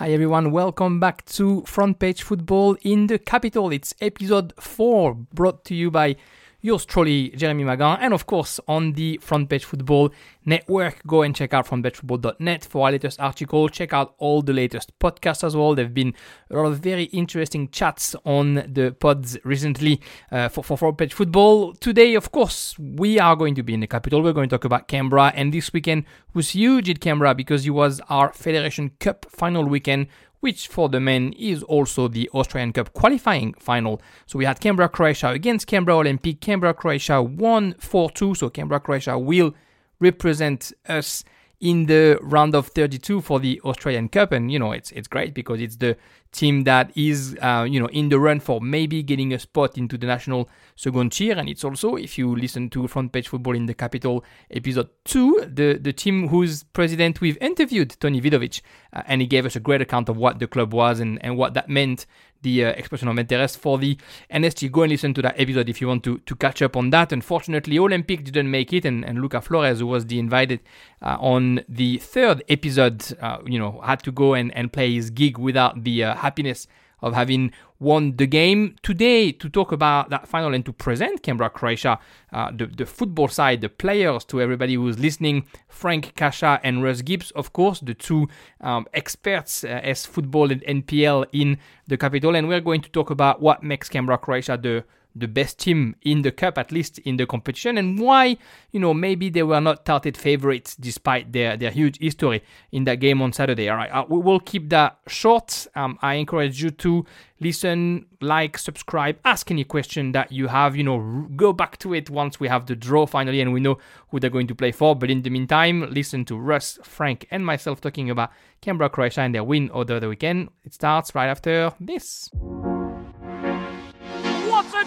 Hi everyone, welcome back to Front Page Football in the Capital. It's episode 4 brought to you by yours truly, Jeremy Magan, and of course on the Front Page Football Network. Go and check out frontpagefootball.net for our latest article. Check out all the latest podcasts as well. There've been a lot of very interesting chats on the pods recently uh, for, for Front Page Football. Today, of course, we are going to be in the capital. We're going to talk about Canberra, and this weekend was huge at Canberra because it was our Federation Cup final weekend which for the men is also the Australian Cup qualifying final. So we had Canberra Croatia against Canberra Olympic. Canberra Croatia won 4 2, so Canberra Croatia will represent us in the round of 32 for the Australian Cup, and you know it's it's great because it's the team that is uh, you know in the run for maybe getting a spot into the national second tier, and it's also if you listen to Front Page Football in the Capital episode two, the the team whose president we've interviewed, Tony Vidovic, uh, and he gave us a great account of what the club was and and what that meant the uh, expression of interest for the NSD. Go and listen to that episode if you want to, to catch up on that. Unfortunately, Olympic didn't make it, and, and Luca Flores, who was the invited uh, on the third episode, uh, you know, had to go and, and play his gig without the uh, happiness of having won the game. Today, to talk about that final and to present Canberra Croatia, uh, the, the football side, the players, to everybody who's listening, Frank Cachia and Russ Gibbs, of course, the two um, experts uh, as football and NPL in the capital. And we're going to talk about what makes Canberra Croatia the the best team in the cup, at least in the competition, and why, you know, maybe they were not touted favorites despite their, their huge history in that game on Saturday. All right, uh, we will keep that short. Um, I encourage you to listen, like, subscribe, ask any question that you have, you know, go back to it once we have the draw finally and we know who they're going to play for. But in the meantime, listen to Russ, Frank, and myself talking about Canberra, Croatia, and their win over the weekend. It starts right after this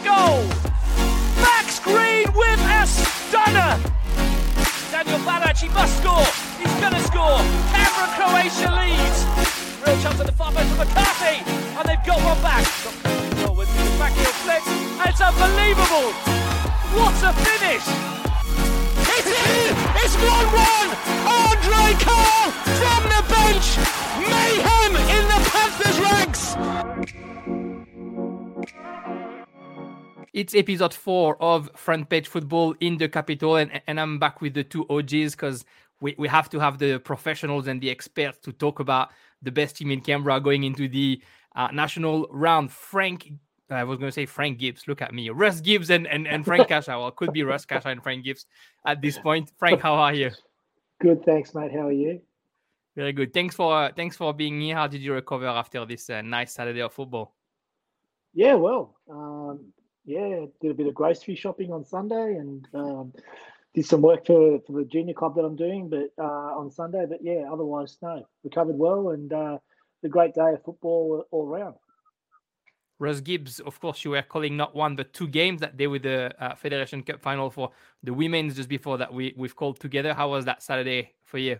goal! Max Green with a stunner! Daniel Barac must score! He's gonna score! Canberra Croatia leads! Real chance at the far post for McCarthy! And they've got one back! Got with the backheel flick, it's unbelievable! What a finish! It's in! It's 1-1! Andre Carl from the bench! Mayhem in the Panthers ranks! It's episode four of Front Page Football in the Capital, and, and I'm back with the two OGs because we, we have to have the professionals and the experts to talk about the best team in Canberra going into the uh, national round. Frank, I was going to say Frank Gibbs. Look at me, Russ Gibbs and, and, and Frank Cachia. Well, it could be Russ Cachia and Frank Gibbs at this point. Frank, how are you? Good, thanks, mate. How are you? Very good. Thanks for uh, thanks for being here. How did you recover after this uh, nice Saturday of football? Yeah, well, um, yeah, did a bit of grocery shopping on Sunday and um, did some work for, for the junior club that I'm doing, but uh, on Sunday. But yeah, otherwise, no, recovered well and uh, a great day of football all around. Russ Gibbs, of course, you were calling not one but two games that day with the uh, Federation Cup final for the women's just before that we we've called together. How was that Saturday for you?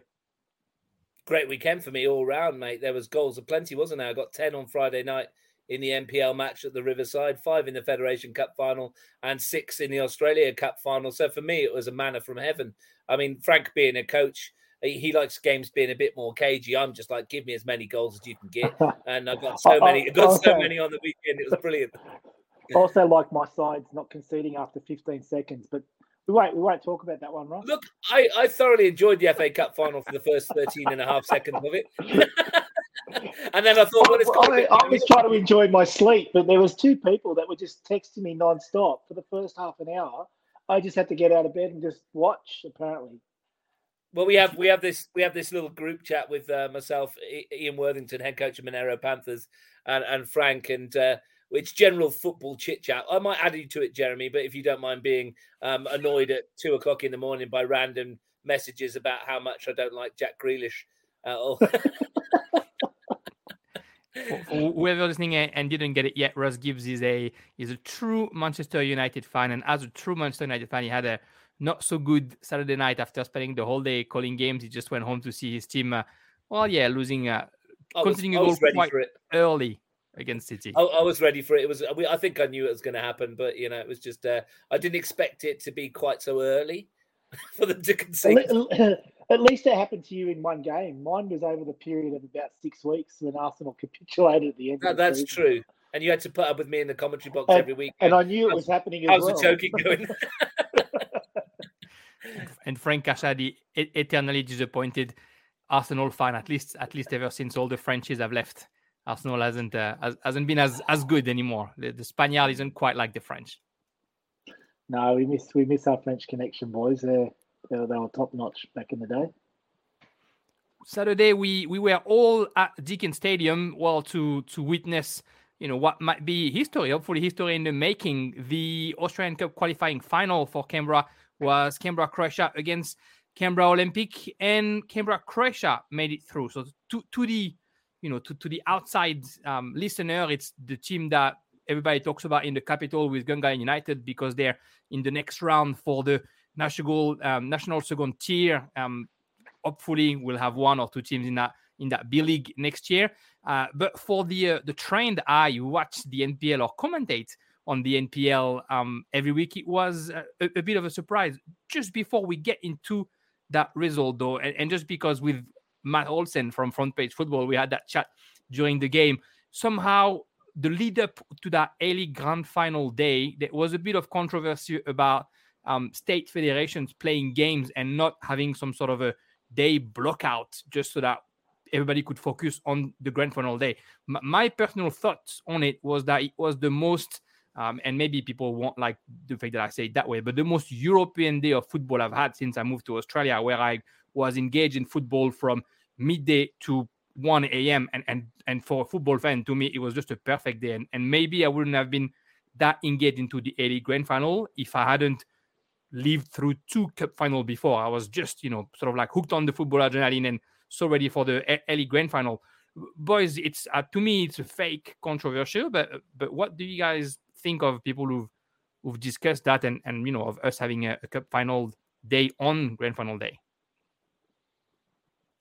Great weekend for me all round, mate. There was goals aplenty, wasn't there? I got ten on Friday night in the NPL match at the Riverside, five in the Federation Cup final, and six in the Australia Cup final. So for me, it was a manna from heaven. I mean, Frank being a coach, he likes games being a bit more cagey. I'm just like, give me as many goals as you can get, and I got so oh, oh, many. I got so many on the weekend. It was brilliant. also, like my sides not conceding after 15 seconds, but we won't, we won't talk about that one, right? Look, I, I thoroughly enjoyed the FA Cup final for the first 13 and a half seconds of it. and then I thought, well, it's I, I, I was trying to enjoy my sleep, but there was two people that were just texting me non-stop for the first half an hour. I just had to get out of bed and just watch. Apparently, well, we have we have this we have this little group chat with uh, myself, Ian Worthington, head coach of Monaro Panthers, and and Frank, and uh, it's general football chit chat. I might add you to it, Jeremy, but if you don't mind being um, annoyed at two o'clock in the morning by random messages about how much I don't like Jack Grealish. Uh, whoever listening and didn't get it yet, Russ Gibbs is a is a true Manchester United fan, and as a true Manchester United fan, he had a not so good Saturday night after spending the whole day calling games. He just went home to see his team. Uh, well, yeah, losing, uh, conceding a goal quite early against City. I, I, was ready for it. It was. I think I knew it was going to happen, but you know, it was just. Uh, I didn't expect it to be quite so early for them to concede. A, at least it happened to you in one game. Mine was over the period of about six weeks when Arsenal capitulated at the end. No, that's true. And you had to put up with me in the commentary box and, every week. And I knew it was happening as How's well. the joking going? and Frank Kashadi eternally disappointed Arsenal fan, at least at least ever since all the Frenchies have left. Arsenal hasn't uh, hasn't been as, as good anymore. The, the Spaniard isn't quite like the French. No, we miss we miss our French connection, boys. They're, they're they were top notch back in the day. Saturday, we we were all at Deakin Stadium, well, to to witness, you know, what might be history, hopefully history in the making. The Australian Cup qualifying final for Canberra was Canberra Croatia against Canberra Olympic, and Canberra Croatia made it through. So to to the you know to, to the outside um, listener, it's the team that everybody talks about in the capital with Gungahlin United because they're in the next round for the national um, national second tier. Um, hopefully, we'll have one or two teams in that in that B League next year. Uh, but for the uh, the trained eye who watch the NPL or commentate on the NPL um, every week, it was a, a, bit of a surprise. Just before we get into that result, though, and, and just because with Matt Olsen from Front Page Football, we had that chat during the game. Somehow, the lead up to that A League Grand Final day, there was a bit of controversy about um, state federations playing games and not having some sort of a day block out just so that everybody could focus on the grand final day. M- my personal thoughts on it was that it was the most, um, and maybe people won't like the fact that I say it that way, but the most European day of football I've had since I moved to Australia, where I was engaged in football from midday to 1 a.m. And, and and for a football fan, to me, it was just a perfect day. And, and maybe I wouldn't have been that engaged into the A League Grand Final if I hadn't lived through two cup final before. I was just, you know, sort of like hooked on the football adrenaline and so ready for the A League Grand Final. Boys, it's uh, to me it's a fake controversial, but but what do you guys think of people who've who've discussed that and and you know of us having a, a cup final day on Grand Final day?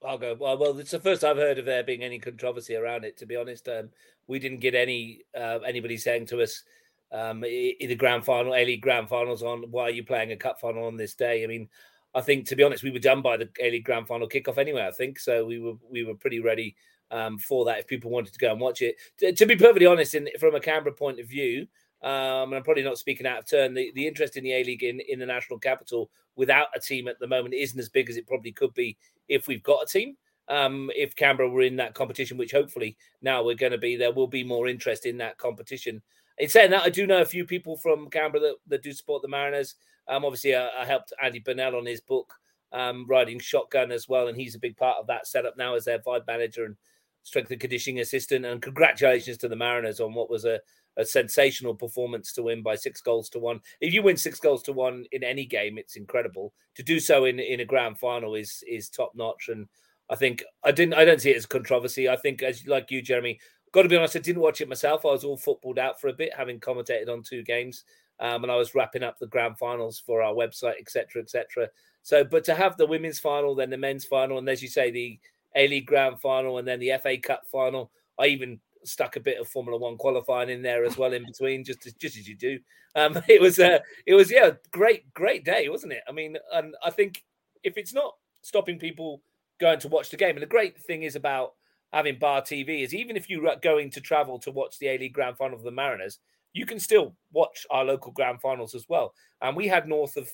I'll go. Well, well, it's the first I've heard of there being any controversy around it. To be honest, um, we didn't get any uh, anybody saying to us um, in the grand final, A League grand finals on why are you playing a cup final on this day? I mean, I think to be honest, we were done by the A League grand final kickoff anyway. I think so. We were we were pretty ready um, for that if people wanted to go and watch it. To, to be perfectly honest, in, from a Canberra point of view, um, and I'm probably not speaking out of turn. The, the interest in the A League in, in the national capital without a team at the moment isn't as big as it probably could be if we've got a team. Um, if Canberra were in that competition, which hopefully now we're going to be, there will be more interest in that competition. In saying that, I do know a few people from Canberra that, that do support the Mariners. Um, obviously, I, I, helped Andy Burnell on his book, um, riding shotgun as well, and he's a big part of that setup now as their vibe manager and strength and conditioning assistant. And congratulations to the Mariners on what was a, a sensational performance to win by six goals to one. If you win six goals to one in any game, it's incredible. To do so in in a grand final is is top notch. And I think I didn't I don't see it as controversy. I think as like you, Jeremy, got to be honest, I didn't watch it myself. I was all footballed out for a bit, having commentated on two games. Um, and I was wrapping up the grand finals for our website, etc., etc. So, but to have the women's final, then the men's final, and as you say, the A League grand final, and then the FA Cup final. I even stuck a bit of Formula One qualifying in there as well in between, just as, just as you do. Um, it was a, it was yeah, great great day, wasn't it? I mean, and I think if it's not stopping people going to watch the game, and the great thing is about having Bar TV is even if you're going to travel to watch the A League Grand Final of the Mariners, you can still watch our local Grand Finals as well. And we had north of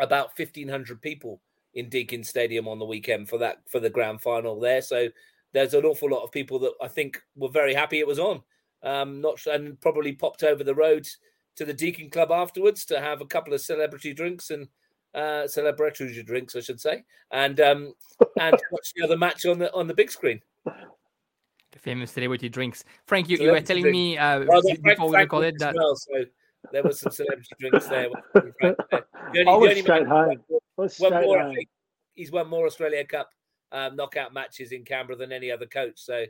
about fifteen hundred people in Deakin Stadium on the weekend for that for the Grand Final there. So there's an awful lot of people that I think were very happy it was on. Um, not and probably popped over the road to the Deakin Club afterwards to have a couple of celebrity drinks and uh, celebratory drinks, I should say, and um, and watch the other match on the on the big screen. The famous celebrity drinks. Frank, you, you were telling drink. me uh, well, before Frank, we recorded that. Well, so there was some celebrity drinks there. Frank, there. The only, I was straight home. Was straight more, home. He's won more Australia Cup um, knockout matches in Canberra than any other coach. So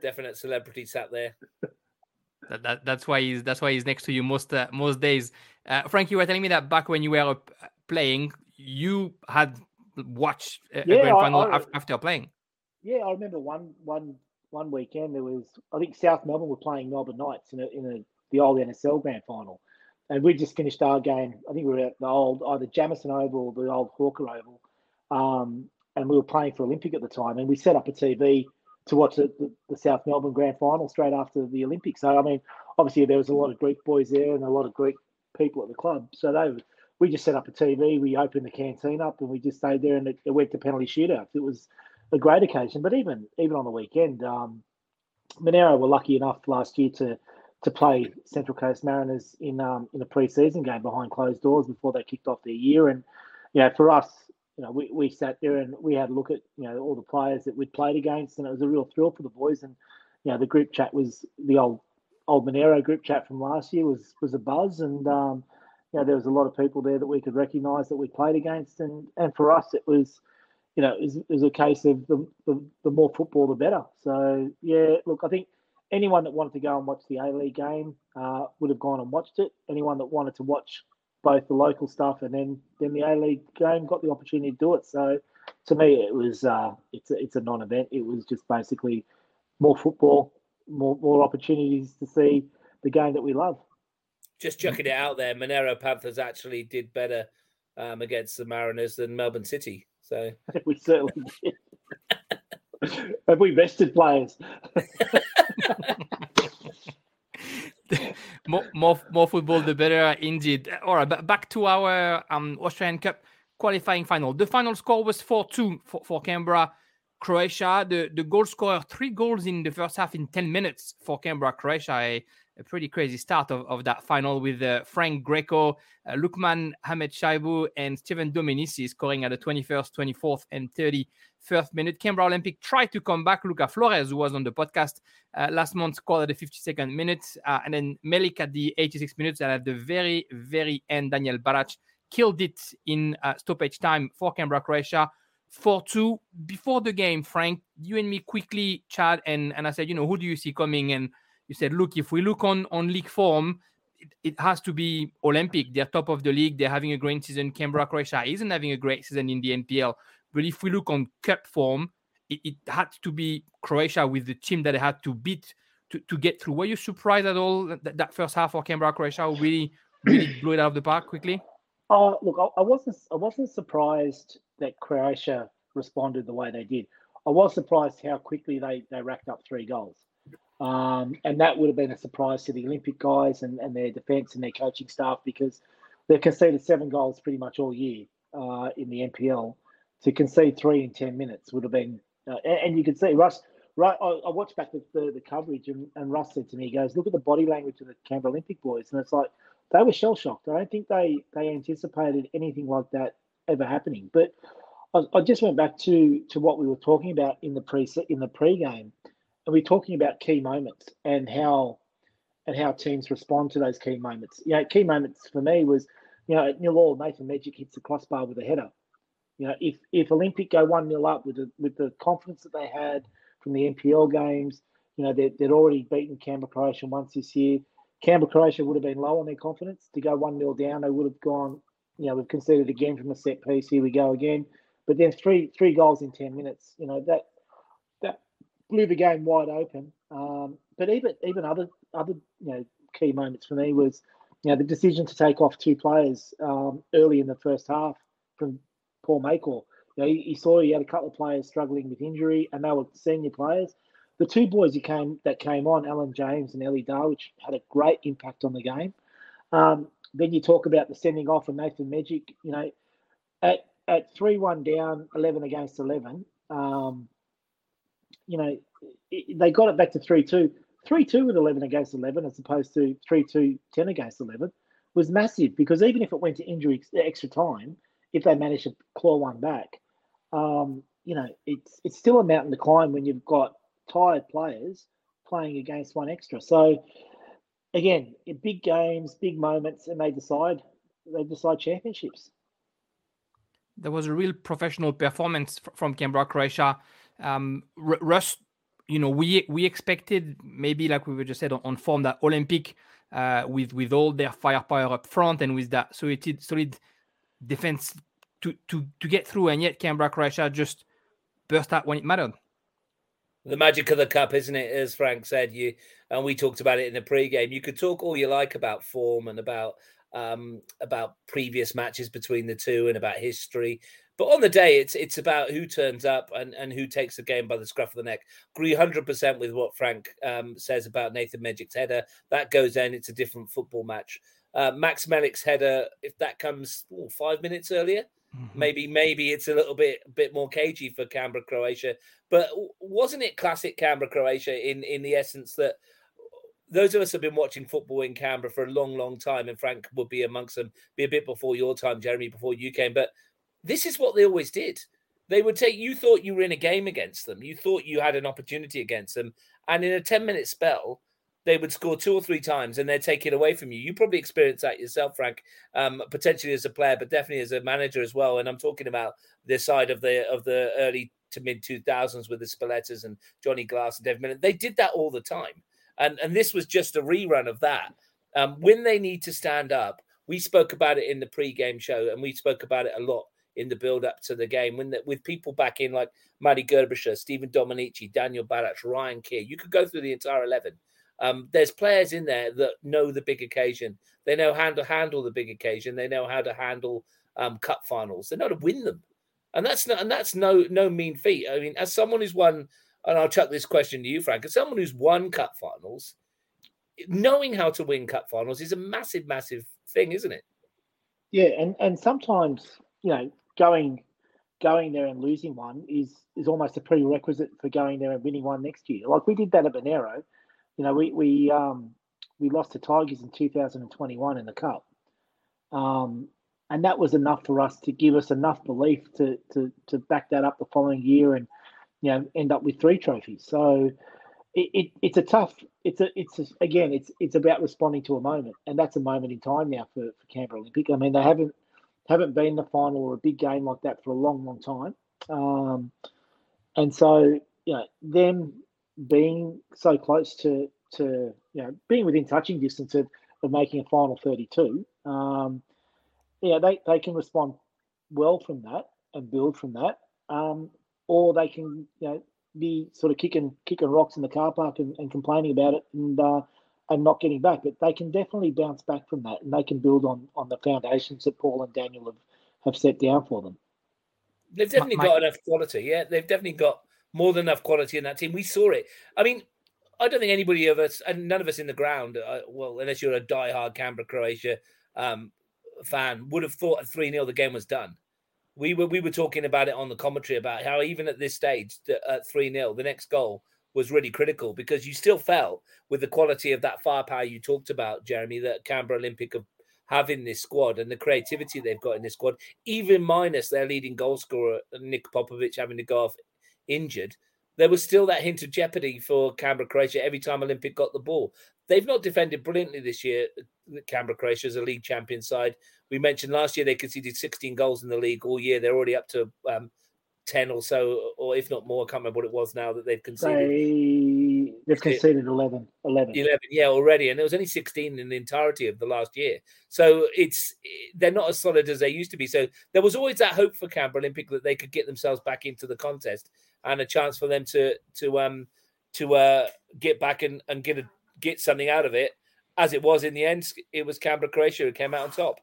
definite celebrity sat there. That, that, that's why he's that's why he's next to you most uh, most days. Uh, Frank, you were telling me that back when you were uh, playing, you had watched a, yeah, grand final I, I, after playing. Yeah, I remember one one one weekend there was I think South Melbourne were playing Melbourne Knights in a, in a, the old NSL grand final, and we just finished our game. I think we were at the old either Jamison Oval or the old Hawker Oval, um, and we were playing for Olympic at the time, and we set up a TV to watch the, the, the, South Melbourne Grand Final straight after the Olympics. So I mean, obviously there was a lot of Greek boys there and a lot of Greek people at the club. So they we just set up a TV, we opened the canteen up, and we just stayed there, and it, it went to penalty shootouts. It was a great occasion. But even even on the weekend, um, Monaro were lucky enough last year to to play Central Coast Mariners in um, in a preseason game behind closed doors before they kicked off their year. And you know, for us, you know, we, we sat there and we had a look at you know all the players that we'd played against, and it was a real thrill for the boys. And you know, the group chat was the old old Monaro group chat from last year was was a buzz, and um, you know, there was a lot of people there that we could recognise that we played against, and and for us, it was you know, is is a case of the, the, the more football, the better. So yeah, look, I think anyone that wanted to go and watch the A League game uh, would have gone and watched it. Anyone that wanted to watch both the local stuff and then then the A League game got the opportunity to do it. So to me, it was uh, it's a, it's a non-event. It was just basically more football, more more opportunities to see the game that we love. Just chucking it out there, Monaro Panthers actually did better um, against the Mariners than Melbourne City. So we certainly did. Have we vested players? more, more, more football, the better, indeed. All right, but back to our um, Australian Cup qualifying final. The final score was 4 2 for, for Canberra, Croatia. The, the goal scorer, three goals in the first half in 10 minutes for Canberra, Croatia. A, a pretty crazy start of, of that final with uh, Frank Greco, uh, Lukman Hamed Shaibu, and Steven Dominici scoring at the 21st, 24th, and 31st minute. Canberra Olympic tried to come back. Luca Flores, who was on the podcast uh, last month, scored at the 52nd minute, uh, and then Melik at the 86 minutes, and at the very, very end, Daniel Barac killed it in uh, stoppage time for Canberra, Croatia. 4 2. Before the game, Frank, you and me quickly chat, and, and I said, you know, who do you see coming? And you said, look, if we look on on league form, it, it, has to be Olympic. They're top of the league. They're having a great season. Canberra Croatia isn't having a great season in the NPL. But if we look on cup form, it, it had to be Croatia with the team that they had to beat to, to get through. Were you surprised at all that, that first half for Canberra Croatia really really blew it out of the park quickly? Oh, look, I, I wasn't I wasn't surprised that Croatia responded the way they did. I was surprised how quickly they, they racked up three goals. Um, and that would have been a surprise to the Olympic guys and, and their defence and their coaching staff because they've conceded seven goals pretty much all year uh, in the NPL. To concede three in 10 minutes would have been, uh, and, and, you can see Russ, right? I, I watched back the, the, the, coverage and, and Russ said to me, he goes, look at the body language of the Canberra Olympic boys. And it's like, they were shell shocked. I don't think they, they anticipated anything like that ever happening. But I, I just went back to, to what we were talking about in the pre in the pre-game and we're talking about key moments and how and how teams respond to those key moments. You know, key moments for me was, you know, at nil all, Nathan Mejic hits the crossbar with a header. You know, if if Olympic go one 0 up with the with the confidence that they had from the NPL games, you know, they'd, they'd already beaten Canberra Croatia once this year. Canberra Croatia would have been low on their confidence to go one 0 down. They would have gone, you know, we've conceded again from a set piece. Here we go again. But then three three goals in ten minutes. You know that blew the game wide open. Um, but even even other other you know key moments for me was you know the decision to take off two players um, early in the first half from Paul Makor. You know, he, saw he had a couple of players struggling with injury, and they were senior players. The two boys who came that came on, Alan James and Ellie Darwich, had a great impact on the game. Um, then you talk about the sending off of Nathan Mejic. You know, at at three one down, eleven against eleven. Um, you know, they got it back to 3 2. 3 2 with 11 against 11 as opposed to 3 2 10 against 11 was massive because even if it went to injury extra time, if they managed to claw one back, um, you know, it's it's still a mountain to climb when you've got tired players playing against one extra. So again, big games, big moments, and they decide they decide championships. There was a real professional performance from Canberra, Croatia. Um, Russ, you know, we we expected maybe like we were just said on, on form that Olympic uh, with with all their firepower up front and with that solid solid defense to to to get through, and yet Canberra Croatia just burst out when it mattered. The magic of the cup, isn't it? As Frank said, you and we talked about it in the pre-game. You could talk all you like about form and about um, about previous matches between the two and about history, But on the day, it's it's about who turns up and, and who takes the game by the scruff of the neck. Agree 100% with what Frank um, says about Nathan Mejic's header. That goes in, it's a different football match. Uh, Max Melik's header, if that comes ooh, five minutes earlier, mm-hmm. maybe maybe it's a little bit bit more cagey for Canberra Croatia. But wasn't it classic Canberra Croatia in in the essence that those of us have been watching football in Canberra for a long, long time, and Frank would be amongst them, be a bit before your time, Jeremy, before you came. But this is what they always did. They would take you thought you were in a game against them, you thought you had an opportunity against them, and in a 10 minute spell, they would score two or three times and they'd take it away from you. You probably experienced that yourself, Frank, um, potentially as a player, but definitely as a manager as well. And I'm talking about the side of the of the early to mid 2000s with the Spallettas and Johnny Glass and Dave Millen. They did that all the time, and and this was just a rerun of that. Um, when they need to stand up, we spoke about it in the pre-game show, and we spoke about it a lot in the build-up to the game. When the, with people back in like Mady Gerbischer, Stephen Dominici, Daniel Barac, Ryan Keir, you could go through the entire eleven um, there's players in there that know the big occasion. They know how to handle the big occasion. They know how to handle um, cup finals. They know how to win them, and that's not, and that's no no mean feat. I mean, as someone who's won, and I'll chuck this question to you, Frank, as someone who's won cup finals, knowing how to win cup finals is a massive, massive thing, isn't it? Yeah, and and sometimes you know going going there and losing one is is almost a prerequisite for going there and winning one next year. Like we did that at Monaro you know, we we um, we lost to Tigers in 2021 in the Cup, um, and that was enough for us to give us enough belief to to to back that up the following year and you know end up with three trophies. So it, it it's a tough. It's a it's a, again it's it's about responding to a moment, and that's a moment in time now for for Canberra Olympic. I mean, they haven't haven't been in the final or a big game like that for a long, long time. Um, and so, you know, them being so close to to you know being within touching distance of, of making a final 32 um, yeah they, they can respond well from that and build from that um, or they can you know be sort of kicking kicking rocks in the car park and, and complaining about it and uh, and not getting back but they can definitely bounce back from that and they can build on on the foundations that paul and daniel have have set down for them they've definitely got enough quality yeah they've definitely got more than enough quality in that team. We saw it. I mean, I don't think anybody of us, and none of us in the ground, uh, well, unless you're a die-hard Canberra Croatia um, fan, would have thought at 3 0 the game was done. We were we were talking about it on the commentary about how even at this stage, at 3 0, the next goal was really critical because you still felt with the quality of that firepower you talked about, Jeremy, that Canberra Olympic have, in this squad and the creativity they've got in this squad, even minus their leading goal scorer, Nick Popovic, having to go off injured, there was still that hint of jeopardy for Canberra Croatia every time Olympic got the ball. They've not defended brilliantly this year. Canberra Croatia is a league champion side. We mentioned last year they conceded 16 goals in the league all year. They're already up to um, 10 or so, or if not more. I can't remember what it was now that they've conceded. They, they've conceded 11, 11. 11, yeah, already. And there was only 16 in the entirety of the last year. So it's they're not as solid as they used to be. So there was always that hope for Canberra Olympic that they could get themselves back into the contest and a chance for them to to um to uh get back and, and get a get something out of it. As it was in the end, it was Canberra Croatia who came out on top.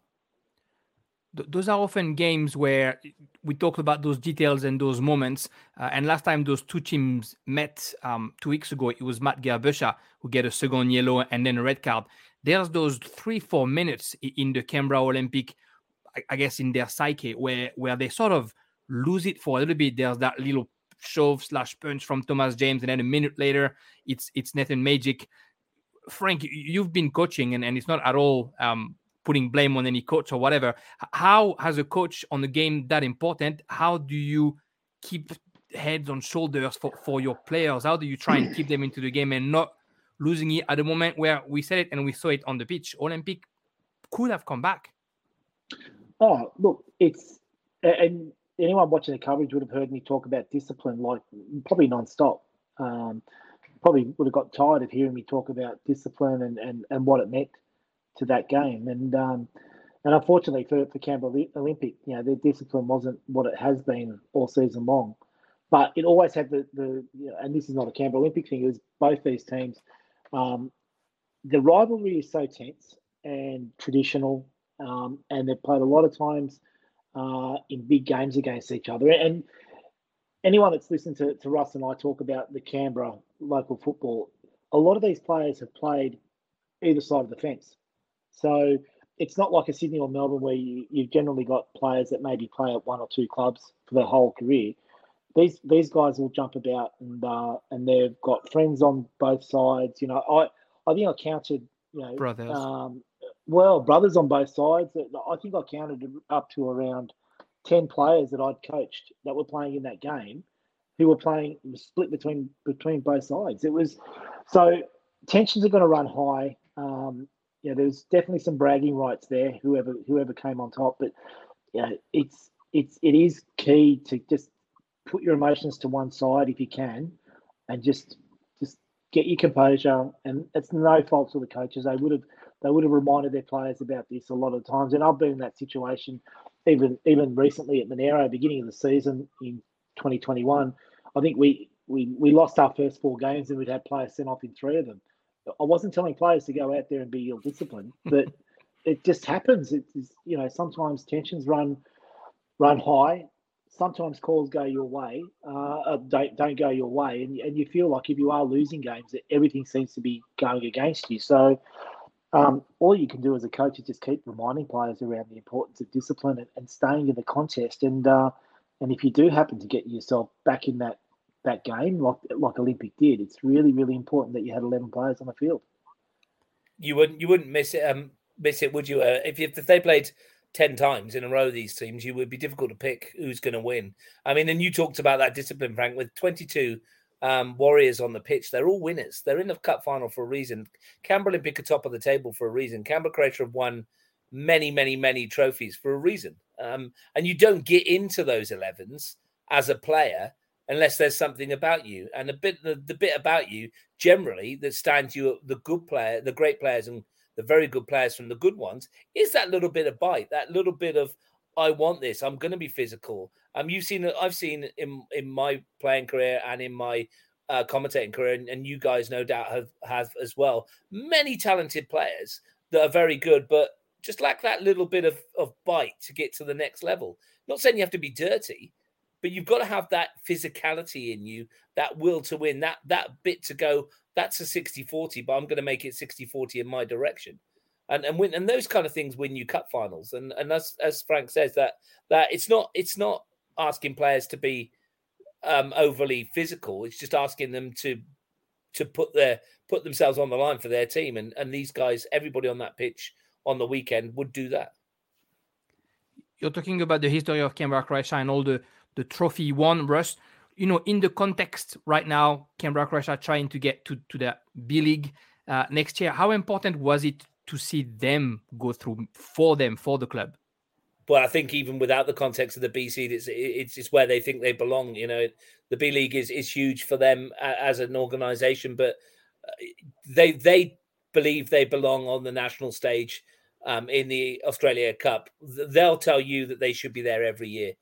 Those are often games where we talked about those details and those moments. Uh, and last time those two teams met um, two weeks ago, it was Matt Gerbischer who get a second yellow and then a red card. There's those three, four minutes in the Canberra Olympic, I guess, in their psyche where where they sort of lose it for a little bit. There's that little shove slash punch from Thomas James, and then a minute later, it's it's Nathan Mejic. Frank, you've been coaching, and, and it's not at all um, putting blame on any coach or whatever. How, has a coach on the game that important, how do you keep heads on shoulders for, for your players? How do you try and keep them into the game and not losing it at the moment where we said it and we saw it on the pitch? Olympic could have come back. Oh, look, it's and anyone watching the coverage would have heard me talk about discipline like probably non-stop. Um, probably would have got tired of hearing me talk about discipline and, and, and what it meant to that game. And um, and unfortunately for, for Canberra Olympic, you know, their discipline wasn't what it has been all season long. But it always had the, the you know, and this is not a Canberra Olympic thing, it was both these teams. Um, the rivalry is so tense and traditional, um, and they've played a lot of times – uh, in big games against each other. And anyone that's listened to, to Russ and I talk about the Canberra local football, a lot of these players have played either side of the fence. So it's not like a Sydney or Melbourne where you, you've generally got players that maybe play at one or two clubs for their whole career. These these guys will jump about and uh, and they've got friends on both sides. You know, I I think I counted you know brothers. Um, well, brothers on both sides. I think I counted up to around ten players that I'd coached that were playing in that game, who were playing split between between both sides. It was so tensions are going to run high. Um, yeah, there's definitely some bragging rights there. Whoever whoever came on top, but yeah, it's it's it is key to just put your emotions to one side if you can, and just just get your composure. And it's no fault of the coaches. They would have they would have reminded their players about this a lot of times. And I've been in that situation even even recently at Monaro, beginning of the season in 2021. I think we we we lost our first four games and we'd had players sent off in three of them. I wasn't telling players to go out there and be ill disciplined, but it just happens. It's you know sometimes tensions run run high. Sometimes calls go your way, uh, uh, don't don't go your way, and and you feel like if you are losing games, that everything seems to be going against you. So um, all you can do as a coach is just keep reminding players around the importance of discipline and, and staying in the contest. And uh, and if you do happen to get yourself back in that that game, like like Olympic did, it's really really important that you had eleven players on the field. You wouldn't you wouldn't miss it um, miss it, would you? Uh, if you, if they played ten times in a row, these teams, you would be difficult to pick who's going to win. I mean, and you talked about that discipline, Frank, with twenty two um, Warriors on the pitch. They're all winners. They're in the cup final for a reason. Canberra Olympic are top of the table for a reason. Canberra Croatia have won many, many, many trophies for a reason. Um, and you don't get into those 11s as a player unless there's something about you. And a bit the, the bit about you generally that stands you the good player, the great players and the very good players from the good ones is that little bit of bite, that little bit of I want this. I'm going to be physical. Um, you've seen, I've seen in in my playing career and in my uh, commentating career, and, and, you guys no doubt have have as well. Many talented players that are very good, but just lack that little bit of of bite to get to the next level. Not saying you have to be dirty, but you've got to have that physicality in you, that will to win, that that bit to go. That's a 60-40, but I'm going to make it 60-40 in my direction and and win and those kind of things win you cup finals. And and as as Frank says that that it's not it's not asking players to be um, overly physical. It's just asking them to to put their put themselves on the line for their team. And and these guys, everybody on that pitch on the weekend would do that. You're talking about the history of Canberra Croatia and all the the trophy won, Russ. You know, in the context right now, Canberra Croatia trying to get to to the B League uh, next year. How important was it to see them go through for them for the club. Well, I think even without the context of the B seed, it's it's it's where they think they belong. You know, the B League is is huge for them as an organisation, but uh, they they believe they belong on the national stage um, in the Australia Cup. They'll tell you that they should be there every year.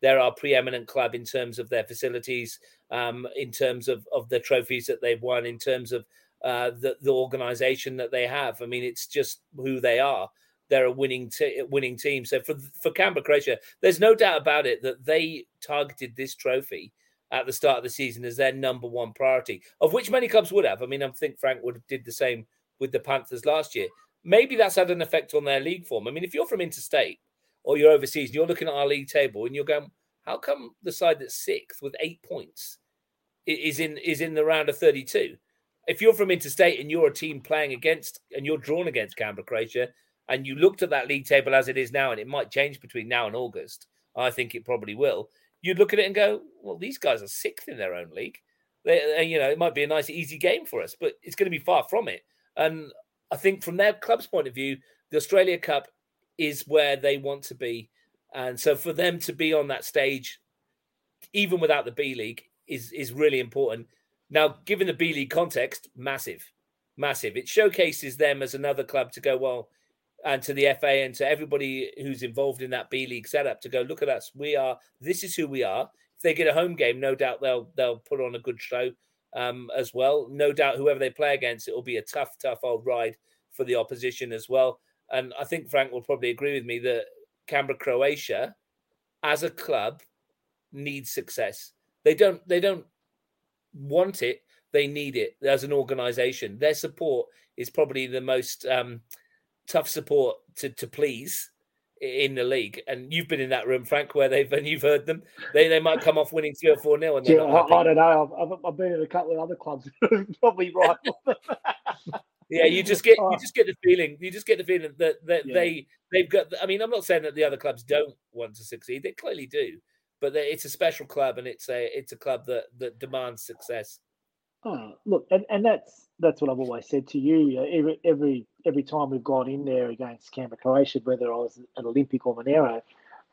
They're our preeminent club in terms of their facilities, um, in terms of of the trophies that they've won, in terms of uh, the, the organization that they have. I mean, it's just who they are. They're a winning t- winning team. So for for Canberra Croatia, there's no doubt about it that they targeted this trophy at the start of the season as their number one priority, of which many clubs would have. I mean, I think Frank would have did the same with the Panthers last year. Maybe that's had an effect on their league form. I mean, if you're from interstate or you're overseas and you're looking at our league table and you're going, how come the side that's sixth with eight points is in is in the round of 32? if you're from interstate and you're a team playing against and you're drawn against Canberra Croatia and you looked at that league table as it is now and it might change between now and August, I think it probably will. You'd look at it and go, well, these guys are sixth in their own league. They, you know, it might be a nice, easy game for us, but it's going to be far from it. And I think from their club's point of view, the Australia Cup is where they want to be. And so for them to be on that stage, even without the B League, is is really important. Now, given the B League context, massive, massive. It showcases them as another club to go, well, and to the FA and to everybody who's involved in that B League setup to go, look at us. We are, this is who we are. If they get a home game, no doubt they'll they'll put on a good show um, as well. No doubt whoever they play against, it will be a tough, tough old ride for the opposition as well. And I think Frank will probably agree with me that Canberra, Croatia, as a club, needs success. They don't. They don't want it. They need it as an organisation. Their support is probably the most um, tough support to to please in the league. And you've been in that room, Frank, where they've and you've heard them. They they might come off winning three or four nil. And Yeah, I, I, don't know. I've, I've, been in a couple of other clubs. probably right. yeah, you just get you just get the feeling. You just get the feeling that, that yeah. they they've got. I mean, I'm not saying that the other clubs don't want to succeed. They clearly do, but it's a special club, and it's a it's a club that that demands success. Oh, look, and, and that's that's what I've always said to you. Every every every time we've gone in there against Canberra, Croatia, whether I was at Olympic or Monaro,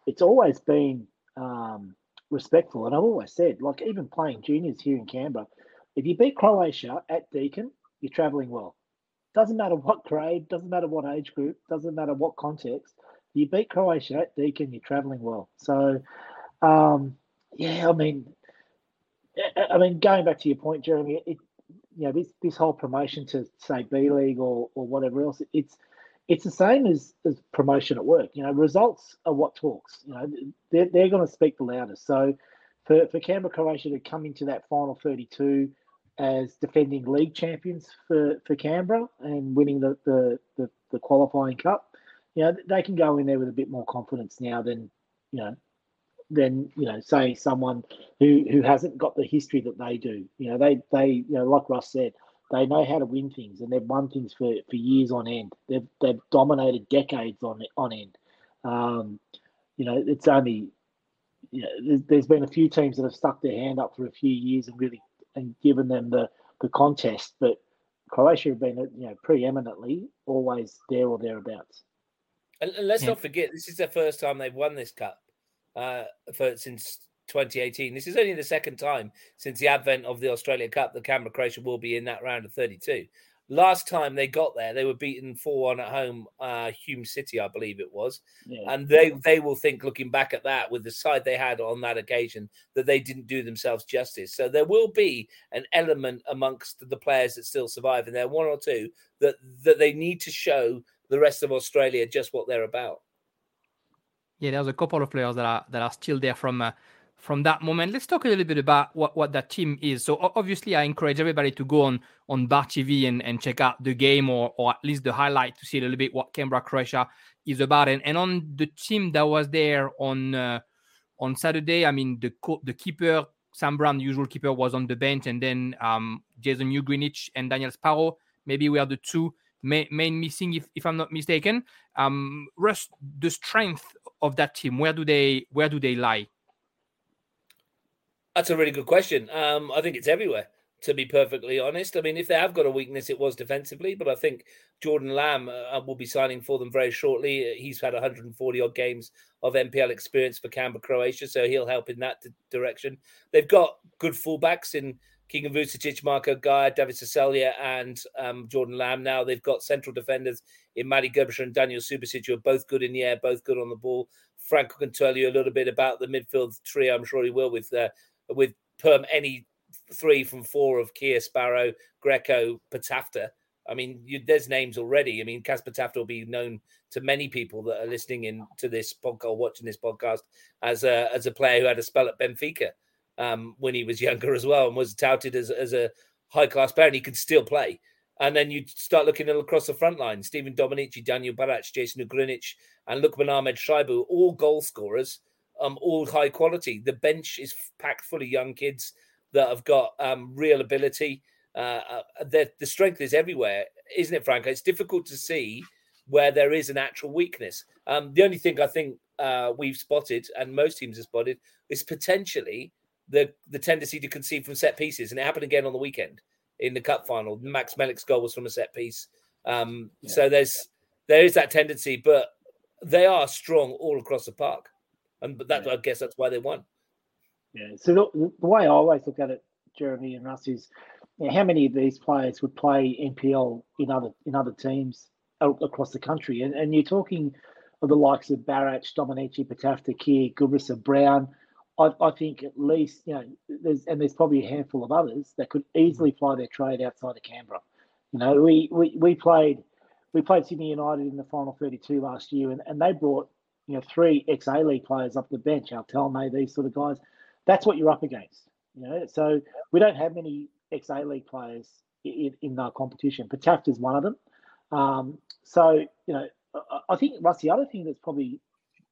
it's always been um, respectful. And I've always said, like even playing juniors here in Canberra, if you beat Croatia at Deakin, you're travelling well. Doesn't matter what grade, doesn't matter what age group, doesn't matter what context. You beat Croatia at Deakin, you're travelling well. So, um, yeah, I mean, I mean, going back to your point, Jeremy, it, you know, this this whole promotion to say B League or or whatever else, it's it's the same as, as promotion at work. You know, results are what talks. You know, they're, they're going to speak the loudest. So for, for Canberra Croatia to come into that final 32 as defending league champions for, for Canberra and winning the, the, the, the qualifying cup, you know, they can go in there with a bit more confidence now than, you know, than you know, say someone who who hasn't got the history that they do. You know, they they you know, like Russ said, they know how to win things, and they've won things for, for years on end. They've they've dominated decades on on end. Um, you know, it's only you know, there's, there's been a few teams that have stuck their hand up for a few years and really and given them the the contest, but Croatia have been you know preeminently always there or thereabouts. And, and let's yeah. not forget, this is the first time they've won this cup uh, for since 2018. This is only the second time since the advent of the Australia Cup that Canberra Croatia will be in that round of 32. Last time they got there, they were beaten 4 1 at home, uh, Hume City, I believe it was. Yeah. And they, they will think, looking back at that, with the side they had on that occasion, that they didn't do themselves justice. So there will be an element amongst the players that still survive, and there are one or two that, that they need to show the rest of Australia just what they're about. Yeah, there's a couple of players that are that are still there from uh, from that moment. Let's talk a little bit about what, what that team is. So obviously, I encourage everybody to go on on Bar TV and, and check out the game or or at least the highlight to see a little bit what Canberra Croatia is about. And, and on the team that was there on uh, on Saturday, I mean the the keeper Sam Brown, the usual keeper, was on the bench, and then um, Jason Ugrinic and Daniel Sparrow maybe we are the two main, main missing, if, if I'm not mistaken. Um, Russ, the strength of that team? Where do they where do they lie? That's a really good question. Um, I think it's everywhere. To be perfectly honest, I mean, if they have got a weakness, it was defensively. But I think Jordan Lamb uh, will be signing for them very shortly. He's had 140 odd games of NPL experience for Canberra, Croatia, so he'll help in that direction. They've got good fullbacks in Keegan Vucetich, Marco Gaia, David Sasselia, and um, Jordan Lamb. Now they've got central defenders in Matty Gerbisher and Daniel Subasic, who are both good in the air, both good on the ball. Franco can tell you a little bit about the midfield trio. I'm sure he will with uh, with perm any three from four of Kia Sparrow, Greco, Patafta. I mean, you, there's names already. I mean, Kaz Patafta will be known to many people that are listening in to this podcast, watching this podcast, as a as a player who had a spell at Benfica um, when he was younger as well and was touted as, as a high class player and he could still play. And then you start looking across the front line Stephen Dominici, Daniel Barac, Jason Ugrinic, and Lukman Ahmed Shaibu, all goal scorers, um, all high quality. The bench is packed full of young kids that have got um, real ability. Uh, uh, the, the strength is everywhere, isn't it, Franco? It's difficult to see where there is an actual weakness. Um, the only thing I think uh, we've spotted, and most teams have spotted, is potentially the the tendency to concede from set pieces, and it happened again on the weekend in the cup final. Max Melik's goal was from a set piece. Um, yeah. So there's there is that tendency, but they are strong all across the park, and but that yeah. I guess that's why they won. Yeah. So the, the, way I always look at it, Jeremy and Russ, is you know, how many of these players would play NPL in other in other teams across the country, and and you're talking of the likes of Barac, Dominici, Patafta, Kier, Gubrisa, Brown. I, I, think at least you know there's and there's probably a handful of others that could easily fly their trade outside of Canberra. You know, we we, we played we played Sydney United in the final 32 last year, and, and they brought you know three ex A League players up the bench, Altelme, these sort of guys. That's what you're up against. You know, so we don't have many ex A League players in, in our competition. Petaft is one of them. Um, so you know, I, I think Russ. The other thing that's probably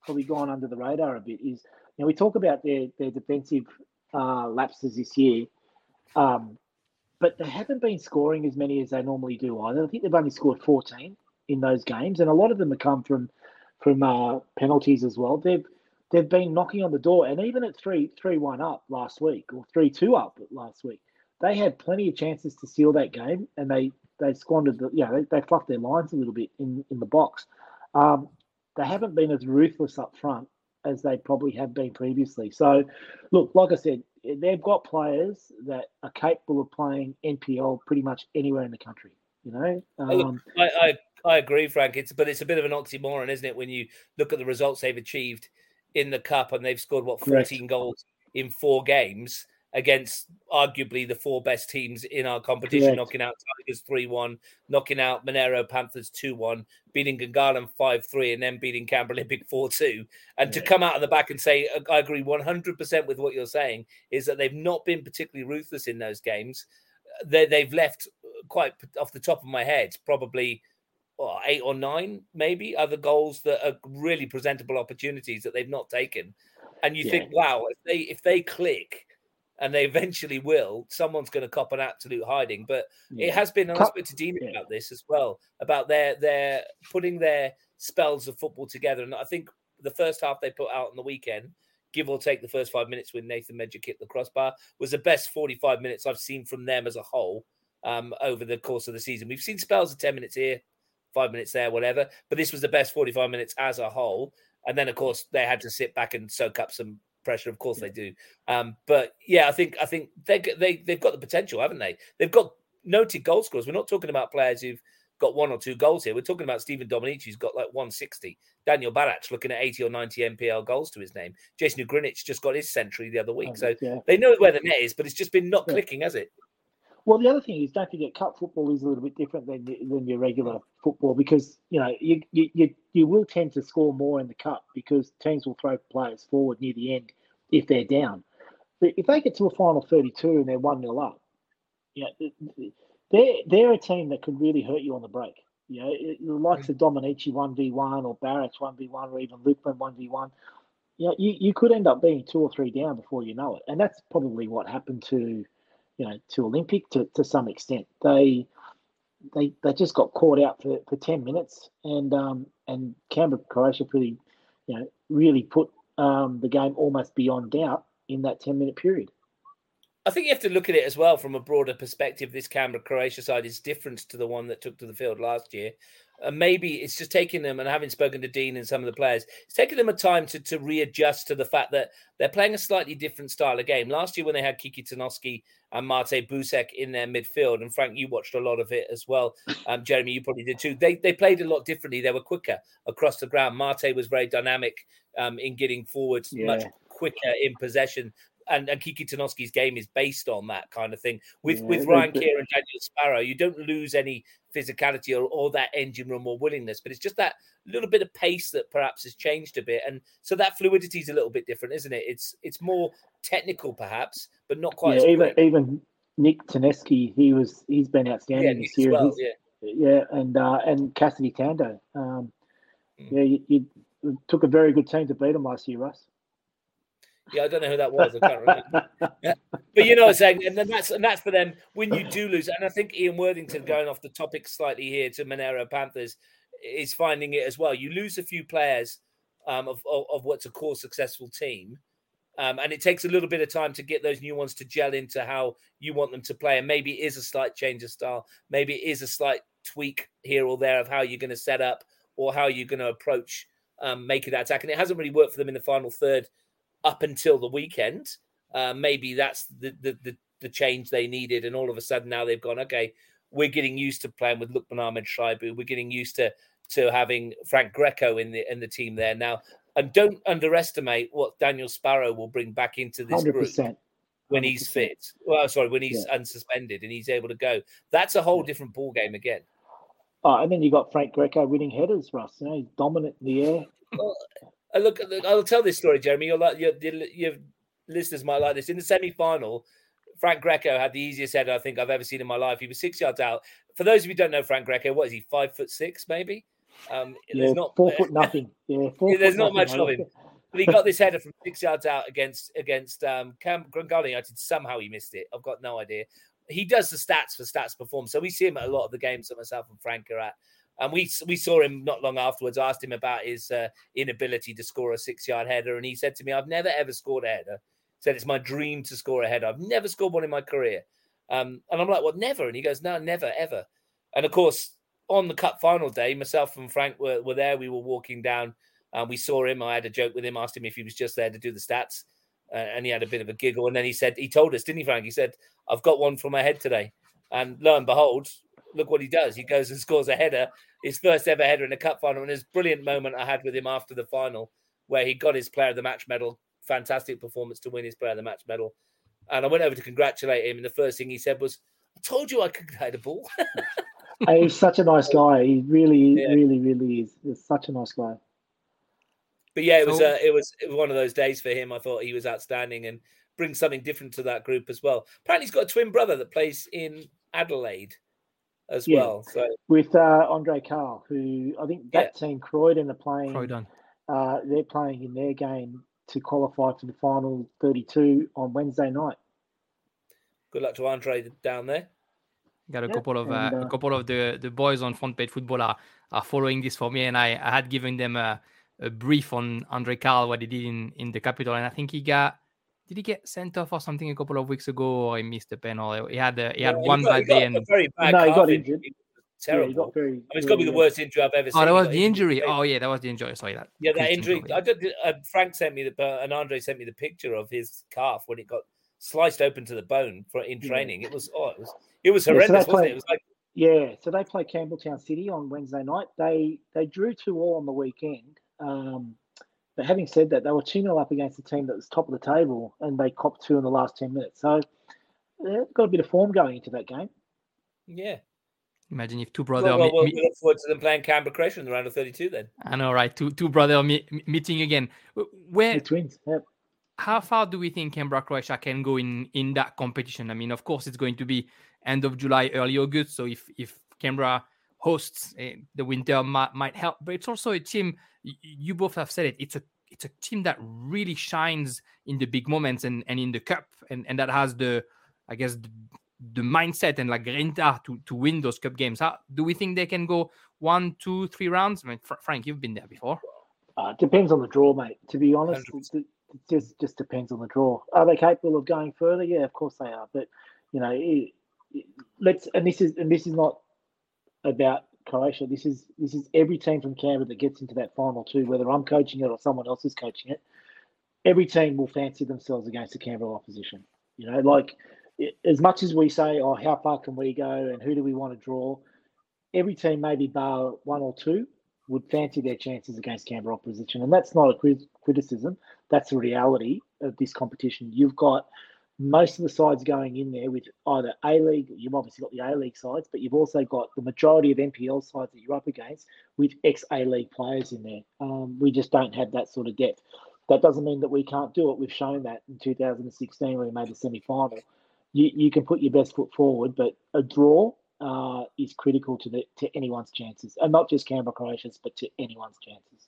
probably gone under the radar a bit is you know we talk about their their defensive uh, lapses this year. Um, but they haven't been scoring as many as they normally do either. I think they've only scored 14 in those games, and a lot of them have come from from uh, penalties as well. They've they've been knocking on the door, and even at three three one up last week or three two up last week, they had plenty of chances to seal that game, and they they squandered the yeah they, they fluffed their lines a little bit in in the box. Um, they haven't been as ruthless up front as they probably have been previously. So, look, like I said, they've got players that are capable of playing NPL pretty much anywhere in the country. You know, um, I, I, I agree, Frank. It's but it's a bit of an oxymoron, isn't it? When you look at the results they've achieved in the cup and they've scored what fourteen Correct. goals in four games against arguably the four best teams in our competition, Correct. knocking out Tigers 3 1, knocking out Monaro Panthers 2 1, beating Gungahlin 5 3, and then beating Canberra Olympic 4 2. And yeah. to come out of the back and say, I agree 100% with what you're saying, is that they've not been particularly ruthless in those games. They, they've left quite off the top of my head, probably. Well, eight or nine, maybe other goals that are really presentable opportunities that they've not taken, and you yeah. think, wow, if they if they click, and they eventually will. Someone's going to cop an absolute hiding. But yeah. it has been. I spoke to Dean yeah. about this as well about their their putting their spells of football together. And I think the first half they put out on the weekend, give or take the first five minutes when Nathan Mejic kicked the crossbar, was the best forty five minutes I've seen from them as a whole um, over the course of the season. We've seen spells of ten minutes here, five minutes there, whatever. But this was the best forty five minutes as a whole. And then, of course, they had to sit back and soak up some pressure. Of course they do. Um, but yeah, I think I think they they they've got the potential, haven't they? They've got noted goal scorers. We're not talking about players who've got one or two goals here. We're talking about Stephen Dominici, who's got like 160. Daniel Barac looking at 80 or 90 NPL goals to his name. Jason Greenwich just got his century the other week. Oh, so yeah. they know where the net is, but it's just been not yeah. clicking, has it? Well, the other thing is, don't forget, cup football is a little bit different than than your regular football because you know you you you will tend to score more in the cup because teams will throw players forward near the end if they're down. But if they get to a final 32 and they're 1 0 up, you know, they're, they're a team that could really hurt you on the break. You know, the likes of Dominici 1v1 or Barac's 1v1 or even Lukman 1v1. You, know, you, you could end up being two or three down before you know it. And that's probably what happened to, you know, to Olympic to, to some extent. They they they just got caught out for, for 10 minutes and um and Canberra Croatia pretty you know really put um, the game almost beyond doubt in that 10 minute period. I think you have to look at it as well from a broader perspective. This Canberra Croatia side is different to the one that took to the field last year. And maybe it's just taking them, and having spoken to Dean and some of the players, it's taking them a time to, to readjust to the fact that they're playing a slightly different style of game. Last year, when they had Kiki Tanoski and Mate Busek in their midfield, and Frank, you watched a lot of it as well. Um, Jeremy, you probably did too. They they played a lot differently. They were quicker across the ground. Mate was very dynamic um, in getting forward, yeah. much quicker in possession and, and Kiki Tanoski's game is based on that kind of thing. With yeah, with Ryan Keir and Daniel Sparrow, you don't lose any physicality or, or that engine room or willingness, but it's just that little bit of pace that perhaps has changed a bit. And so that fluidity is a little bit different, isn't it? It's it's more technical perhaps, but not quite yeah, even even Nick Taneski, he was he's been outstanding yeah, this year. Well, yeah. yeah, and uh, and Cassidy Tando. Um, mm. Yeah, you, you, took a very good team to beat them last year, Russ. Yeah, I don't know who that was. I can't remember. but you know what I'm saying, and then that's and that's for them when you do lose. And I think Ian Worthington, going off the topic slightly here to Monaro Panthers, is finding it as well. You lose a few players um, of, of, of what's a core successful team, um, and it takes a little bit of time to get those new ones to gel into how you want them to play. And maybe it is a slight change of style. Maybe it is a slight tweak here or there of how you're going to set up or how you're going to approach um, making that attack. And it hasn't really worked for them in the final third up until the weekend. Uh, maybe that's the, the, the the change they needed, and all of a sudden now they've gone. Okay, we're getting used to playing with Lukman Ahmed Shaibu. We're getting used to to having Frank Greco in the in the team there now. And don't underestimate what Daniel Sparrow will bring back into this 100%. group when 100%. he's fit. Well, sorry, when he's yeah. unsuspended and he's able to go. That's a whole different ball game again. Oh, and then you got Frank Greco winning headers, Russ. You know, he's dominant in the air. Well, Look, I'll tell this story, Jeremy. You'll like your, your listeners might like this. In the semi-final, Frank Greco had the easiest header I think I've ever seen in my life. He was six yards out. For those of you who don't know Frank Greco, what is he? Five foot six, maybe. Um, yeah, not four foot nothing. Yeah, four there's not much of him. But he got this header from six yards out against against um, Cam Gungahlin United. Somehow he missed it. I've got no idea. He does the stats for stats perform, so we see him at a lot of the games that myself and Frank are at. And we we saw him not long afterwards. Asked him about his uh, inability to score a six yard header, and he said to me, "I've never ever scored a header." Said it's my dream to score a header. I've never scored one in my career. Um, and I'm like, "What? Never?" And he goes, "No, never, ever." And of course, on the cup final day, myself and Frank were, were there. We were walking down, and we saw him. I had a joke with him, asked him if he was just there to do the stats, uh, and he had a bit of a giggle. And then he said, he told us, didn't he, Frank? He said, "I've got one for my head today." And lo and behold, look what he does. He goes and scores a header, his first ever header in a cup final. And this brilliant moment I had with him after the final, where he got his player of the match medal. Fantastic performance to win his player of the match medal. And I went over to congratulate him. And the first thing he said was, I told you I could hit a ball. He's such a nice guy. He really, yeah. really, really is. He's such a nice guy. But yeah, it was uh, it was it was one of those days for him. I thought he was outstanding and brings something different to that group as well. Apparently, he's got a twin brother that plays in Adelaide as yeah. well. So with uh, Andre Carl, who I think that yeah. team Croydon are playing. Croydon. Uh, they're playing in their game to qualify for the final 32 on Wednesday night. Good luck to Andre down there. Got a couple of uh, and, uh, a couple of the, the boys on front page football are, are following this for me, and I, I had given them a, a brief on Andre Carl what he did in, in the capital, and I think he got did he get sent off or something a couple of weeks ago, or he missed a penalty? He had a, he had yeah, one bad day and very bad. No, he got injured. Terrible. Yeah, got very, I mean, it's got to be the worst injury I've ever seen. Oh, that was the injury. Oh, yeah, that was the injury. Sorry, that. Yeah, that injury. I did. Uh, Frank sent me the uh, and Andre sent me the picture of his calf when it got sliced open to the bone for in training. Yeah. It was oh, it was it was horrendous, yeah, so wasn't it? It was like yeah. So they play Campbelltown City on Wednesday night. They they drew two all on the weekend. Um, but having said that, they were 2 0 up against a team that was top of the table and they copped two in the last 10 minutes. So they've got a bit of form going into that game. Yeah. Imagine if two brothers. Well, well, well, we look forward to them playing Canberra Croatia in the round of 32 then. I know, right? Two two brothers me- meeting again. Where, the twins, yep. How far do we think Canberra Croatia can go in, in that competition? I mean, of course, it's going to be end of July, early August. So if, if Canberra hosts uh, the winter might, might help, but it's also a team you both have said it. It's a it's a team that really shines in the big moments and, and in the cup, and, and that has the I guess the, the mindset and like grinta to to win those cup games. How do we think they can go one, two, three rounds? I mean, Frank, you've been there before. Uh, depends on the draw, mate. To be honest, it, it just just depends on the draw. Are they capable of going further? Yeah, of course they are. But you know, it, it, let's and this is and this is not about Croatia. This is this is every team from Canberra that gets into that final two, whether I'm coaching it or someone else is coaching it. Every team will fancy themselves against the Canberra opposition. You know, like as much as we say, oh, how far can we go and who do we want to draw? Every team, maybe bar one or two, would fancy their chances against Canberra opposition, and that's not a criticism. That's the reality of this competition. You've got most of the sides going in there with either A League, you've obviously got the A League sides, but you've also got the majority of NPL sides that you're up against with ex A League players in there. Um, we just don't have that sort of depth. That doesn't mean that we can't do it. We've shown that in 2016 when we made the semi final. You, you can put your best foot forward, but a draw uh, is critical to the to anyone's chances, and not just Canberra Croatia's, but to anyone's chances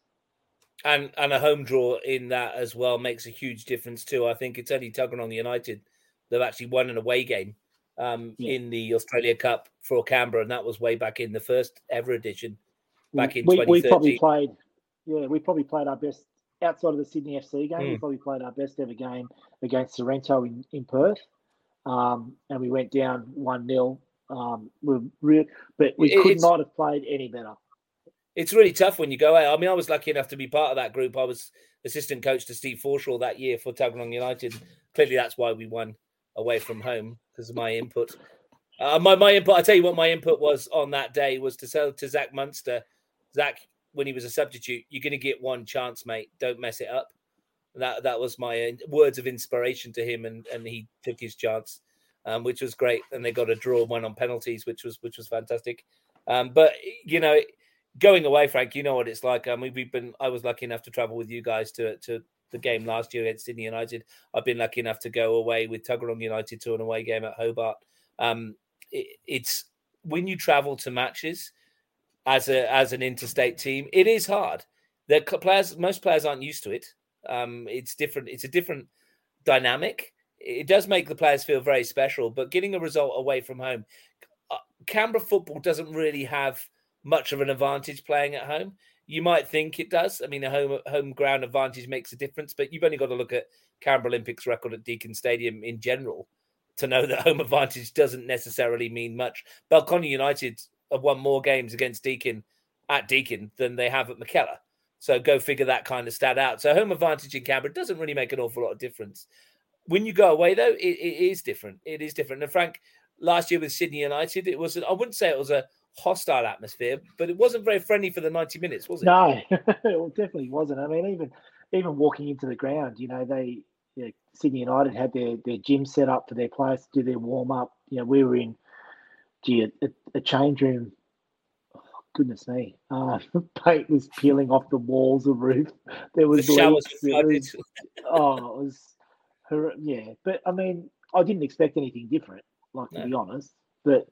and and a home draw in that as well makes a huge difference too. I think it's only Tuggeranong United they've actually won an away game um, yeah. in the Australia Cup for Canberra, and that was way back in the first ever edition, back in we, we probably played, yeah, we probably played our best outside of the Sydney FC game. Mm. We probably played our best ever game against Sorrento in in Perth, um, and we went down one 0 um, we re- but we could not have played any better it's really tough when you go out. I mean, I was lucky enough to be part of that group. I was assistant coach to Steve Forshaw that year for Tuggeranong United. Clearly, that's why we won away from home because of my input. Uh, my my input. I tell you what, my input was on that day was to sell to Zach Munster. Zach, when he was a substitute, you're going to get one chance, mate. Don't mess it up. That that was my uh, words of inspiration to him, and and he took his chance, um, which was great. And they got a draw, one on penalties, which was which was fantastic. Um, but you know going away, Frank, you know what it's like. I mean, we've been. I was lucky enough to travel with you guys to to the game last year against Sydney United. I've been lucky enough to go away with Tuggeranong United to an away game at Hobart. Um, it, it's when you travel to matches as a as an interstate team, it is hard. The players, most players aren't used to it. Um, it's different. It's a different dynamic. It does make the players feel very special, but getting a result away from home, uh, Canberra football doesn't really have much of an advantage playing at home. You might think it does. I mean, a home home ground advantage makes a difference, but you've only got to look at Canberra Olympics record at Deakin Stadium in general to know that home advantage doesn't necessarily mean much. Belconnen United have won more games against Deakin at Deakin than they have at Mackellar. So go figure that kind of stat out. So home advantage in Canberra doesn't really make an awful lot of difference. When you go away, though, it, it is different. It is different. And Frank, last year with Sydney United, it was I wouldn't say it was a hostile atmosphere, but it wasn't very friendly for the ninety minutes, was it? No, it definitely wasn't. I mean, even even walking into the ground, you know, they you know, Sydney United had their their gym set up for their players to do their warm up. You know, we were in gee, a, a change room goodness me, uh, paint was peeling off the walls, the roof. There was, the showers was, oh, it was, yeah. But I mean, I didn't expect anything different, like no. to be honest. But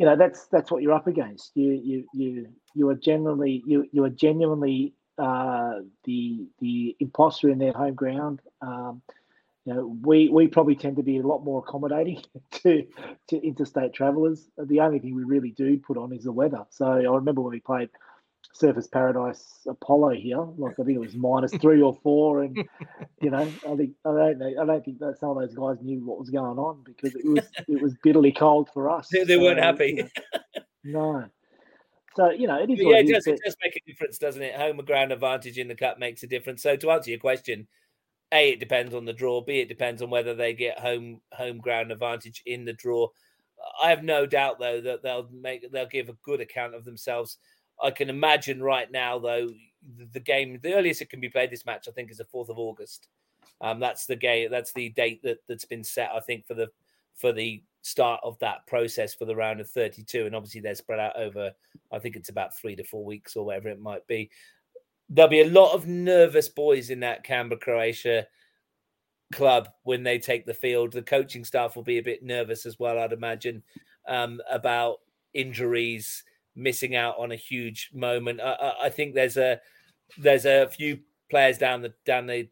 you know, that's that's what you're up against. You you you you are genuinely you you are genuinely uh, the the imposter in their home ground. Um, you know, we we probably tend to be a lot more accommodating to to interstate travellers. The only thing we really do put on is the weather. So I remember when we played Surfers Paradise Apollo here, like I think it was minus three or four, and you know, I think I don't know, I don't think that some of those guys knew what was going on because it was it was bitterly cold for us. They, they so, weren't happy. You know, no. So you know, it is. yeah, it, does, it does make a difference, doesn't it? Home ground advantage in the cup makes a difference. So to answer your question, a, it depends on the draw. B, it depends on whether they get home home ground advantage in the draw. I have no doubt though that they'll make they'll give a good account of themselves. I can imagine right now though the game the earliest it can be played this match I think is the fourth of August. Um, that's the game. That's the date that that's been set. I think for the for the start of that process for the round of 32 and obviously they're spread out over i think it's about three to four weeks or whatever it might be there'll be a lot of nervous boys in that Canberra Croatia club when they take the field. The coaching staff will be a bit nervous as well, I'd imagine, um, about injuries, missing out on a huge moment. I, I, think there's a there's a few players down the down the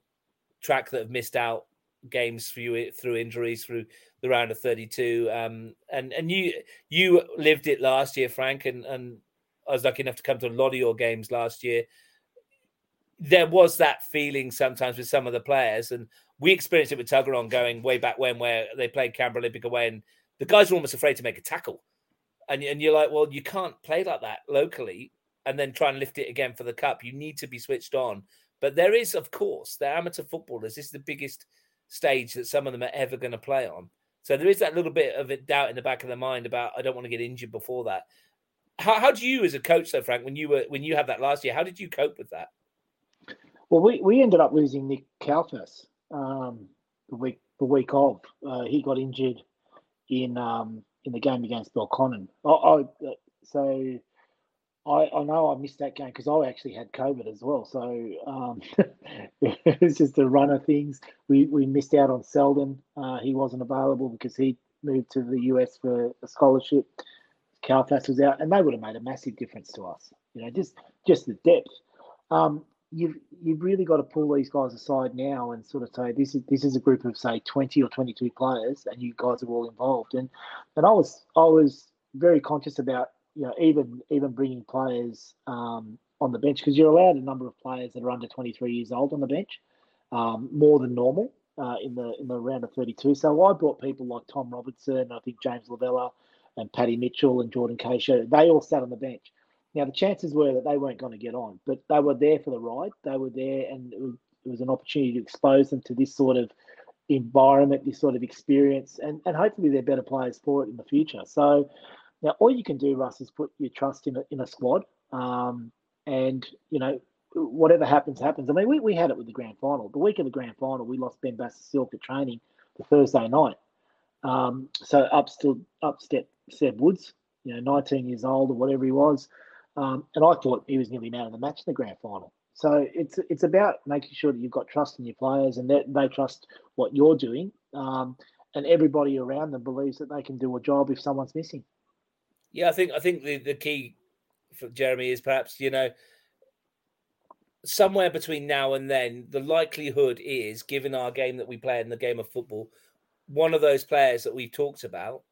track that have missed out games through through injuries through the round of 32 um, and and you you lived it last year frank and and i was lucky enough to come to a lot of your games last year. There was that feeling sometimes with some of the players, and we experienced it with Tuggeranong going way back when, where they played Canberra Olympic away, and the guys were almost afraid to make a tackle, and and you're like, well, you can't play like that locally, and then try and lift it again for the cup. You need to be switched on. But there is, of course, they're amateur footballers. This is the biggest stage that some of them are ever going to play on. So there is that little bit of a doubt in the back of their mind about I don't want to get injured before that. How, how do you, as a coach, though, Frank, when you were when you had that last year, how did you cope with that? Well, we, we ended up losing Nick Kalfas um, the week the week of. Uh, he got injured in um, in the game against Belconnen. I, I, so I, I know I missed that game because I actually had COVID as well. So um, it was just a run of things. We we missed out on Selden. Uh, he wasn't available because he moved to the US for a scholarship. Kalfas was out, and they would have made a massive difference to us. You know, just just the depth. Um, you've you've really got to pull these guys aside now and sort of say this is this is a group of say 20 or 22 players and you guys are all involved. And and I was I was very conscious about you know even even bringing players um, on the bench because you're allowed a number of players that are under 23 years old on the bench um, more than normal uh, in the in the round of 32 so I brought people like Tom Robertson I think James Lavella and Paddy Mitchell and Jordan Keisha they all sat on the bench now, the chances were that they weren't going to get on, but they were there for the ride. They were there, and it was, it was an opportunity to expose them to this sort of environment, this sort of experience, and, and hopefully they're better players for it in the future. So now all you can do, Russ, is put your trust in a, in a squad. Um, and, you know, whatever happens, happens. I mean, we, we had it with the grand final. The week of the grand final, we lost Ben Silk at training the Thursday night. Um, so up still up step Seb Woods, you know, 19 years old or whatever he was Um, and I thought he was nearly man of the match in the grand final. So it's it's about making sure that you've got trust in your players and that they trust what you're doing, um, and everybody around them believes that they can do a job if someone's missing. Yeah, I think I think the, the key for Jeremy is perhaps you know somewhere between now and then the likelihood is given our game that we play in the game of football one of those players that we've talked about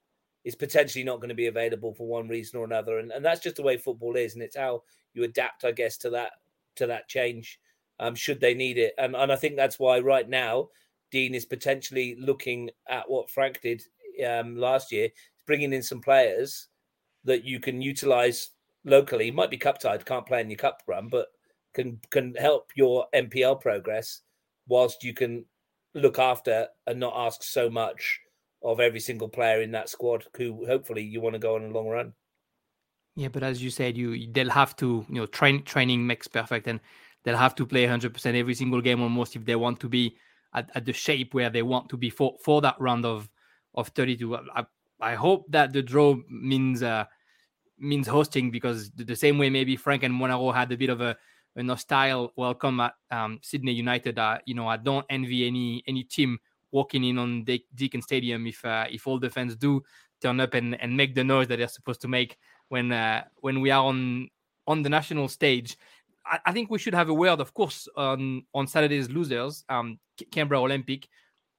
is potentially not going to be available for one reason or another and, and that's just the way football is and it's how you adapt i guess to that to that change um, should they need it. And, and I think that's why right now Dean is potentially looking at what Frank did um, last year, bringing in some players that you can utilize locally. Might be cup tied, can't play in your cup run, but can can help your NPL progress whilst you can look after and not ask so much of every single player in that squad who hopefully you want to go on a long run. Yeah, but as you said, you they'll have to you know train training makes perfect, and they'll have to play 100% every single game almost if they want to be at, at the shape where they want to be for for that round of of 32. I, I hope that the draw means uh, means hosting because the, same way maybe Frank and Monaro had a bit of a, a nostalgia welcome at um, Sydney United. Uh, you know, I don't envy any any team walking in on De- Deakin Stadium if uh, if all the fans do turn up and, and make the noise that they're supposed to make when uh, when we are on on the national stage. I, I, think we should have a word, of course, on on Saturday's losers, um, Canberra Olympic,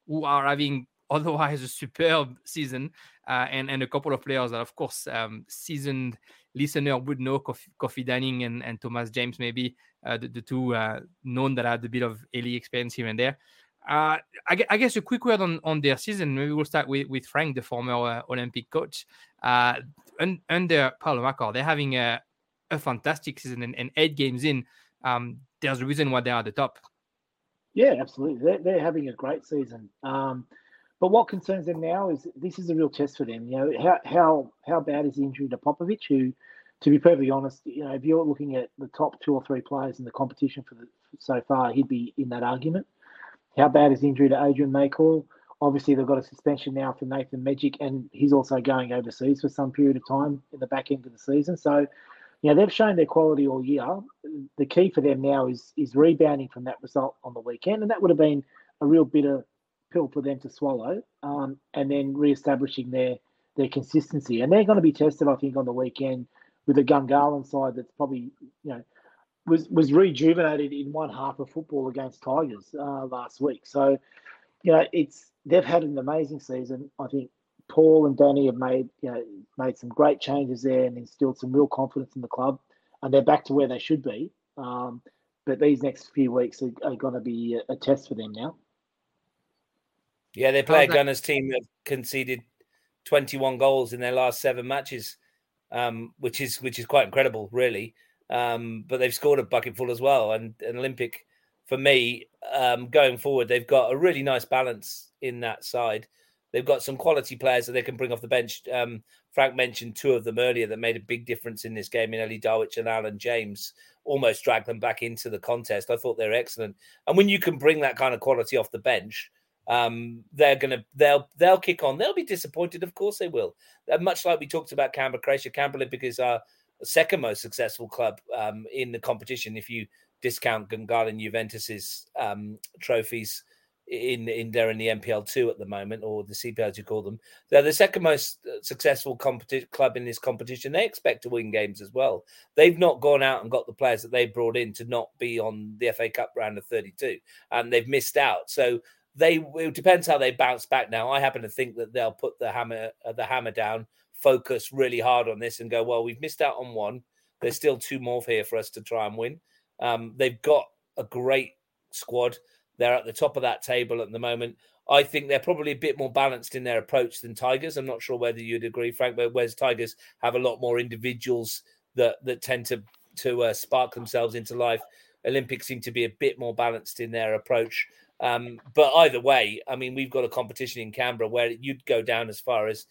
who are having otherwise a superb season, uh, and and a couple of players that, of course, um, seasoned listener would know, Kofi, Kofi Danning and, and Thomas James, maybe uh, the, the, two uh, known that had a bit of early experience here and there. Uh, I, I, guess a quick word on, on their season. Maybe we'll start with, with Frank, the former uh, Olympic coach. Uh, un, under Paulo Macor, they're having a, a fantastic season and, and, eight games in. Um, there's a reason why they're at the top. Yeah, absolutely. They're, they're having a great season. Um, but what concerns them now is this is a real test for them. You know, how how how bad is the injury to Popovich? Who, to be perfectly honest, you know, if you're looking at the top two or three players in the competition for the so far, he'd be in that argument. How bad is injury to Adrian Maycall? Obviously, they've got a suspension now for Nathan Mejic, and he's also going overseas for some period of time in the back end of the season. So, you know, they've shown their quality all year. The key for them now is is rebounding from that result on the weekend, and that would have been a real bitter pill for them to swallow, um, and then re-establishing their their consistency. And they're going to be tested, I think, on the weekend with a Gungahlin side that's probably, you know, was was rejuvenated in one half of football against Tigers uh, last week. So, you know, it's they've had an amazing season. I think Paul and Danny have made you know made some great changes there and instilled some real confidence in the club, and they're back to where they should be. Um, but these next few weeks are, are going to be a, a, test for them now. Yeah, they play a Gunners team that conceded 21 goals in their last seven matches, um, which is which is quite incredible, really. Um, but they've scored a bucket full as well. And an Olympic, for me, um, going forward, they've got a really nice balance in that side. They've got some quality players that they can bring off the bench. Um, Frank mentioned two of them earlier that made a big difference in this game in Ellie Darwich and Alan James, almost dragged them back into the contest. I thought they were excellent. And when you can bring that kind of quality off the bench, um, they're gonna they'll they'll kick on. They'll be disappointed, of course they will. Uh, much like we talked about Canberra Croatia, Canberra our second most successful club um, in the competition if you discount Gungahlin Juventus's um, trophies in in there in the NPL two at the moment, or the CPL as you call them. They're the second most uh, successful competi- club in this competition. They expect to win games as well. They've not gone out and got the players that they brought in to not be on the FA Cup round of thirty two, and they've missed out. So they it depends how they bounce back. Now, I happen to think that they'll put the hammer uh, the hammer down focus really hard on this and go, well, we've missed out on one. There's still two more here for us to try and win. Um, they've got a great squad. They're at the top of that table at the moment. I think they're probably a bit more balanced in their approach than Tigers. I'm not sure whether you'd agree, Frank, but whereas Tigers have a lot more individuals that that tend to to uh, spark themselves into life. Olympics seem to be a bit more balanced in their approach. Um, but either way, I mean, we've got a competition in Canberra where you'd go down as far as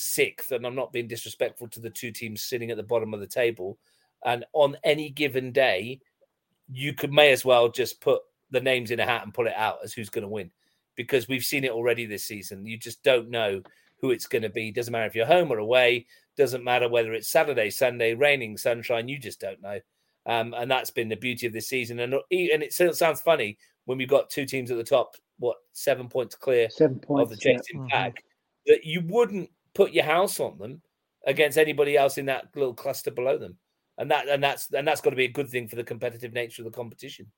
sixth, and I'm not being disrespectful to the two teams sitting at the bottom of the table. And on any given day, you could may as well just put the names in a hat and pull it out as who's going to win, because we've seen it already this season. You just don't know who it's going to be. Doesn't matter if you're home or away. Doesn't matter whether it's Saturday, Sunday, raining, sunshine. You just don't know. Um, and that's been the beauty of this season. And and it sounds funny when we've got two teams at the top, what seven points clear seven points, of the chasing yeah. pack, mm-hmm. that you wouldn't put your house on them against anybody else in that little cluster below them. And that and that's and that's got to be a good thing for the competitive nature of the competition.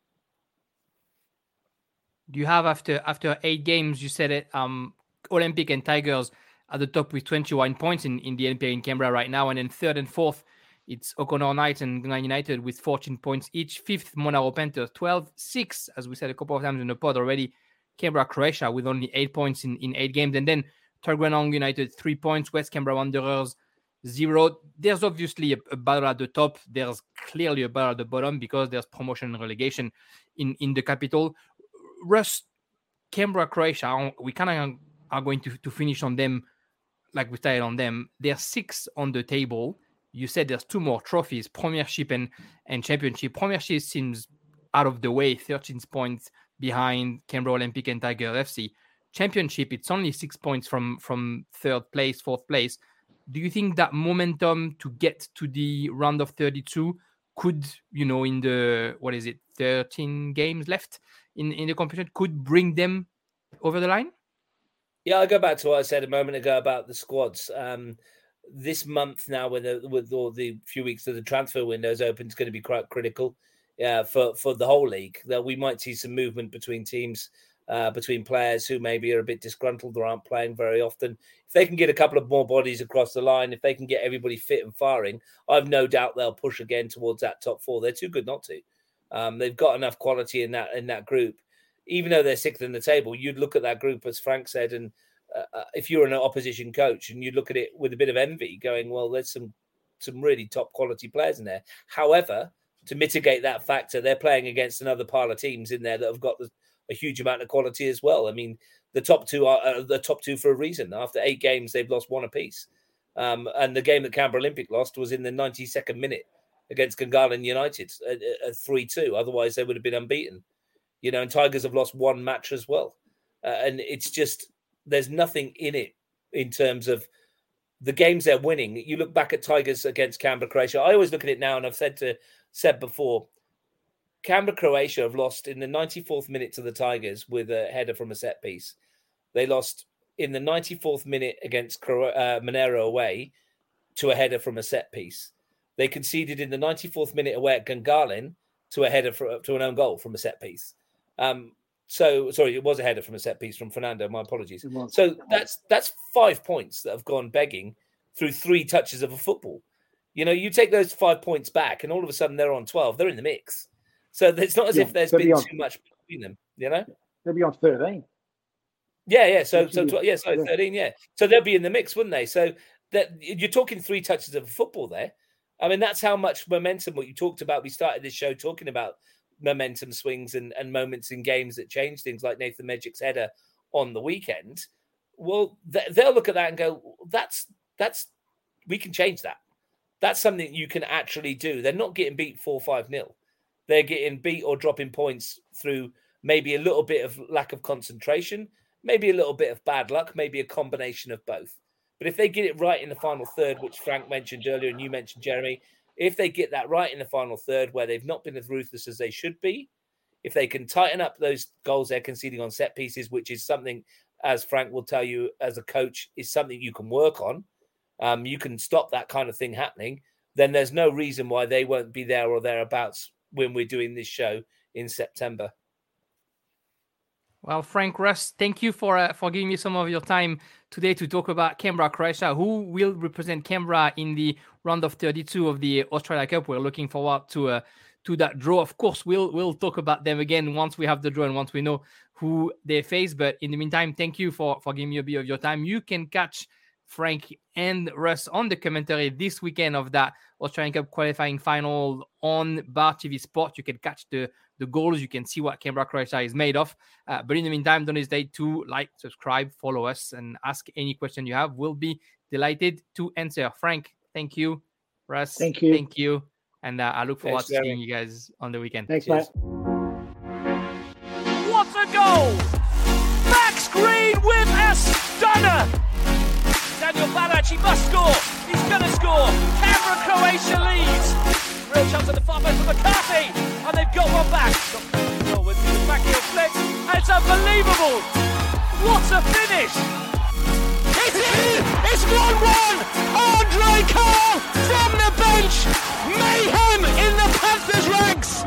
You have after after eight games? You said it. Um, Olympic and Tigers at the top with 21 points in, in the NPL in Canberra right now, and then third and fourth, it's O'Connor Knights and United with 14 points each. Fifth, Monaro Panthers 12, six, as we said a couple of times in the pod already. Canberra Croatia with only eight points in, in eight games, and then Tuggeranong United three points, West Canberra Wanderers zero. There's obviously a, a, battle at the top. There's clearly a battle at the bottom because there's promotion and relegation in, in the capital. Russ, Canberra, Croatia, we kind of are going to, to finish on them like we started on them. There's six on the table. You said there's two more trophies, Premiership and, and Championship. Premiership seems out of the way, 13 points behind Canberra Olympic and Tiger FC. Championship, it's only six points from from third place, fourth place. Do you think that momentum to get to the round of 32 could you know in the what is it 13 games left in in the competition could bring them over the line? Yeah i'll go back to what i said a moment ago about the squads. Um this month now with the, with all the few weeks of the transfer window is open is going to be quite critical yeah for for the whole league. That we might see some movement between teams uh, between players who maybe are a bit disgruntled or aren't playing very often. If they can get a couple of more bodies across the line, if they can get everybody fit and firing, I've no doubt they'll push again towards that top four. They're too good not to. Um, they've got enough quality in that in that group. Even though they're sixth in the table, you'd look at that group as Frank said, and uh, uh if you're an opposition coach and you look at it with a bit of envy, going, "Well, there's some some really top quality players in there." However, to mitigate that factor, they're playing against another pile of teams in there that have got the a huge amount of quality as well. I mean, the top two are uh, the top two for a reason. After eight games, they've lost one apiece. Um, and the game that Canberra Olympic lost was in the 92nd minute against Gungahlin United at 3 2. Otherwise, they would have been unbeaten. You know, and Tigers have lost one match as well. Uh, and it's just, there's nothing in it in terms of the games they're winning. You look back at Tigers against Canberra, Croatia. I always look at it now, and I've said to said before, Canberra, Croatia have lost in the 94th minute to the Tigers with a header from a set piece. They lost in the 94th minute against uh, Monaro away to a header from a set piece. They conceded in the 94th minute away at Gungahlin to a header for, to an own goal from a set piece. Um, so sorry, it was a header from a set piece from Fernando. My apologies. So that's that's five points that have gone begging through three touches of a football. You know, you take those five points back, and all of a sudden they're on twelve. They're in the mix. So it's not as yeah, if there's been on, too much between them, you know? They'll be on 13. Yeah, yeah. So, so yeah, so 13, yeah. So they'll be in the mix, wouldn't they? So that you're talking three touches of football there. I mean, that's how much momentum. What you talked about, we started this show talking about momentum swings and, and moments in games that change things, like Nathan Mejic's header on the weekend. Well, they'll look at that and go, "That's that's we can change that. That's something you can actually do." They're not getting beat four five nil they're getting beat or dropping points through maybe a little bit of lack of concentration, maybe a little bit of bad luck, maybe a combination of both. But if they get it right in the final third, which Frank mentioned earlier and you mentioned, Jeremy, if they get that right in the final third where they've not been as ruthless as they should be, if they can tighten up those goals they're conceding on set pieces, which is something, as Frank will tell you as a coach, is something you can work on, um, you can stop that kind of thing happening, then there's no reason why they won't be there or thereabouts when we're doing this show in September. Well, Frank Russ, thank you for uh, for giving me some of your time today to talk about Canberra, Croatia, who will represent Canberra in the round of 32 of the Australia Cup. We're looking forward to uh, to that draw. Of course, we'll we'll talk about them again once we have the draw and once we know who they face. But in the meantime, thank you for for giving me a bit of your time. You can catch Frank and Russ on the commentary this weekend of that Australian Cup qualifying final on Bar TV Sport. You can catch the, the goals, you can see what Canberra Croatia is made of. Uh, but in the meantime, don't hesitate to like, subscribe, follow us, and ask any question you have. We'll be delighted to answer. Frank, thank you. Russ, thank you. Thank you. And uh, I look forward Thanks, to seeing you guys on the weekend. Thanks, Cheers. What a goal! Max Green with a stunner! He must score. He's going to score. Canberra Croatia leads. Real chance at the far post for McCarthy. And they've got one back. With the back heel flick. It's unbelievable. What a finish. It is. It's 1 1. Andre Carl from the bench. Mayhem in the Panthers ranks.